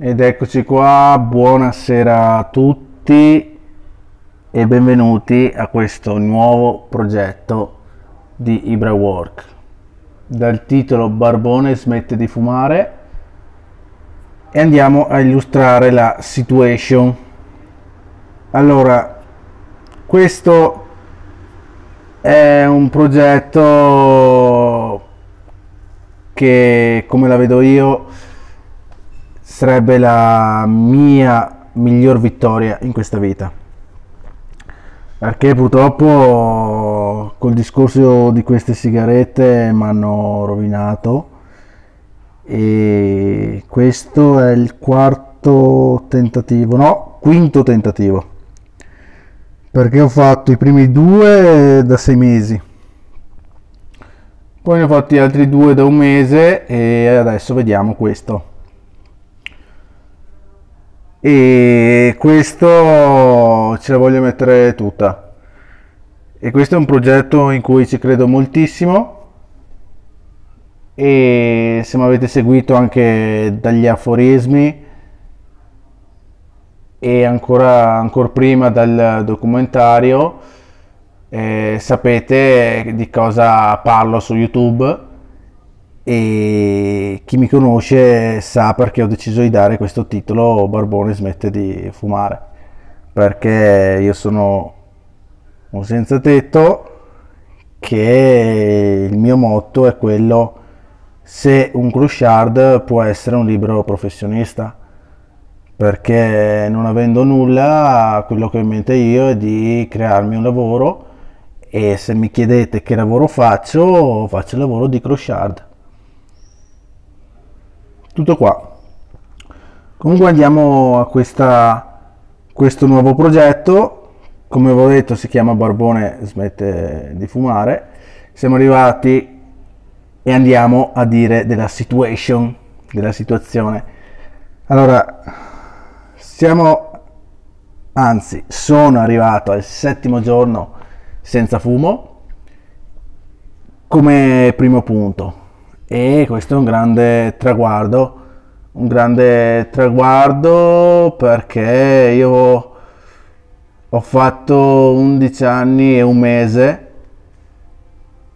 Ed eccoci qua, buonasera a tutti e benvenuti a questo nuovo progetto di Ibra Work. Dal titolo Barbone smette di fumare e andiamo a illustrare la situation. Allora, questo è un progetto che come la vedo io sarebbe la mia miglior vittoria in questa vita. Perché purtroppo col discorso di queste sigarette mi hanno rovinato e questo è il quarto tentativo, no, quinto tentativo. Perché ho fatto i primi due da sei mesi. Poi ne ho fatti altri due da un mese e adesso vediamo questo e questo ce la voglio mettere tutta. E questo è un progetto in cui ci credo moltissimo. E se mi avete seguito anche dagli aforismi e ancora, ancora prima dal documentario eh, sapete di cosa parlo su YouTube e chi mi conosce sa perché ho deciso di dare questo titolo Barbone smette di fumare. Perché io sono un senza tetto che il mio motto è quello se un clochard può essere un libero professionista perché non avendo nulla quello che ho in mente io è di crearmi un lavoro e se mi chiedete che lavoro faccio faccio il lavoro di clochard tutto qua. Comunque andiamo a questa, questo nuovo progetto. Come avevo detto si chiama Barbone smette di fumare. Siamo arrivati e andiamo a dire della situation della situazione. Allora siamo anzi sono arrivato al settimo giorno senza fumo come primo punto e questo è un grande traguardo, un grande traguardo perché io ho fatto 11 anni e un mese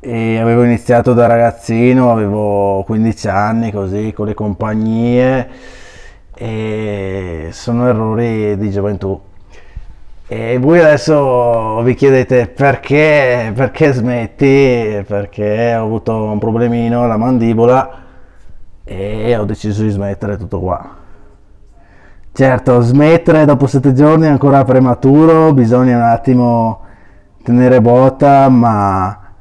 e avevo iniziato da ragazzino, avevo 15 anni così con le compagnie e sono errori di gioventù. E voi adesso vi chiedete perché, perché smetti? Perché ho avuto un problemino alla mandibola e ho deciso di smettere tutto qua. Certo, smettere dopo sette giorni è ancora prematuro, bisogna un attimo tenere botta, ma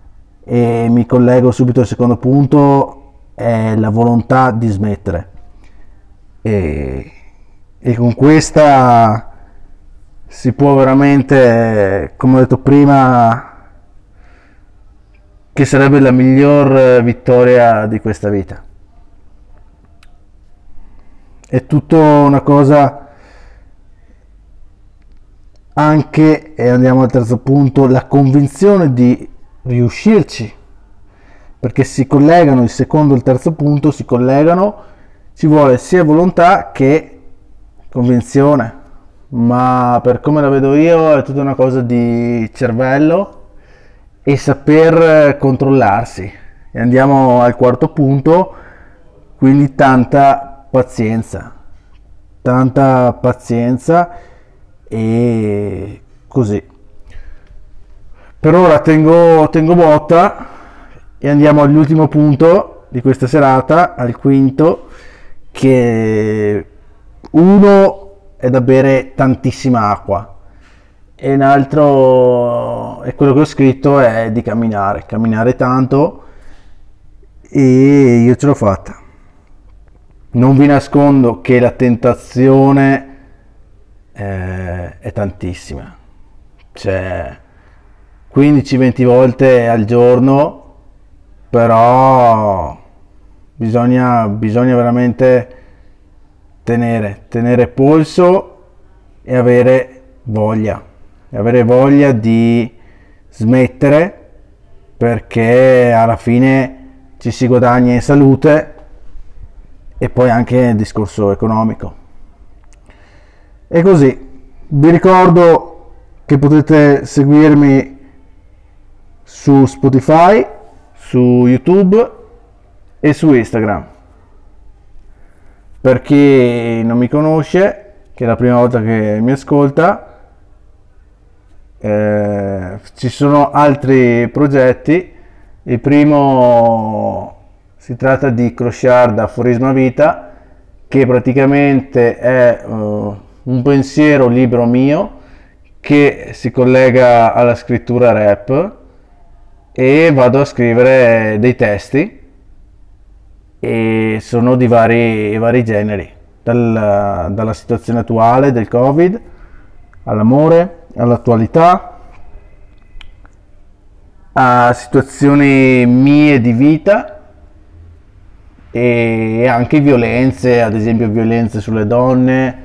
e mi collego subito al secondo punto, è la volontà di smettere. E, e con questa si può veramente, come ho detto prima, che sarebbe la miglior vittoria di questa vita. È tutto una cosa anche, e andiamo al terzo punto, la convinzione di riuscirci, perché si collegano, il secondo e il terzo punto si collegano, ci vuole sia volontà che convinzione ma per come la vedo io è tutta una cosa di cervello e saper controllarsi. E andiamo al quarto punto, quindi tanta pazienza, tanta pazienza e così. Per ora tengo, tengo botta e andiamo all'ultimo punto di questa serata, al quinto, che uno è da bere tantissima acqua. E un altro e quello che ho scritto è di camminare camminare tanto. E io ce l'ho fatta. Non vi nascondo che la tentazione eh, è tantissima. Cioè 15-20 volte al giorno però bisogna, bisogna veramente tenere, tenere polso e avere voglia, e avere voglia di smettere perché alla fine ci si guadagna in salute e poi anche nel discorso economico. E così, vi ricordo che potete seguirmi su Spotify, su YouTube e su Instagram. Per chi non mi conosce, che è la prima volta che mi ascolta, eh, ci sono altri progetti. Il primo si tratta di Crociard Aforisma Vita, che praticamente è uh, un pensiero libro mio che si collega alla scrittura rap e vado a scrivere dei testi e sono di vari, vari generi, dal, dalla situazione attuale del Covid all'amore, all'attualità, a situazioni mie di vita e anche violenze, ad esempio violenze sulle donne,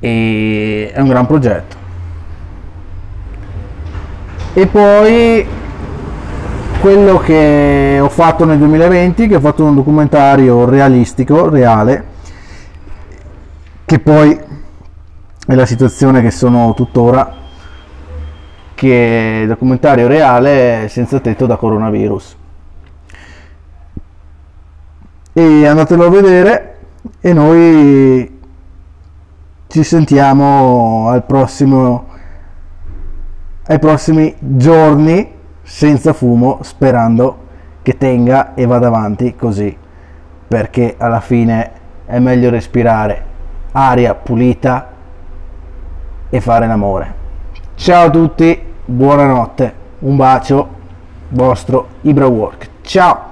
e è un gran progetto. E poi quello che ho fatto nel 2020, che ho fatto un documentario realistico, reale, che poi è la situazione che sono tuttora, che è documentario reale senza tetto da coronavirus. E andatelo a vedere e noi ci sentiamo al prossimo ai prossimi giorni senza fumo sperando che tenga e vada avanti così. Perché alla fine è meglio respirare aria pulita e fare l'amore. Ciao a tutti buonanotte un bacio vostro Ibra Work. Ciao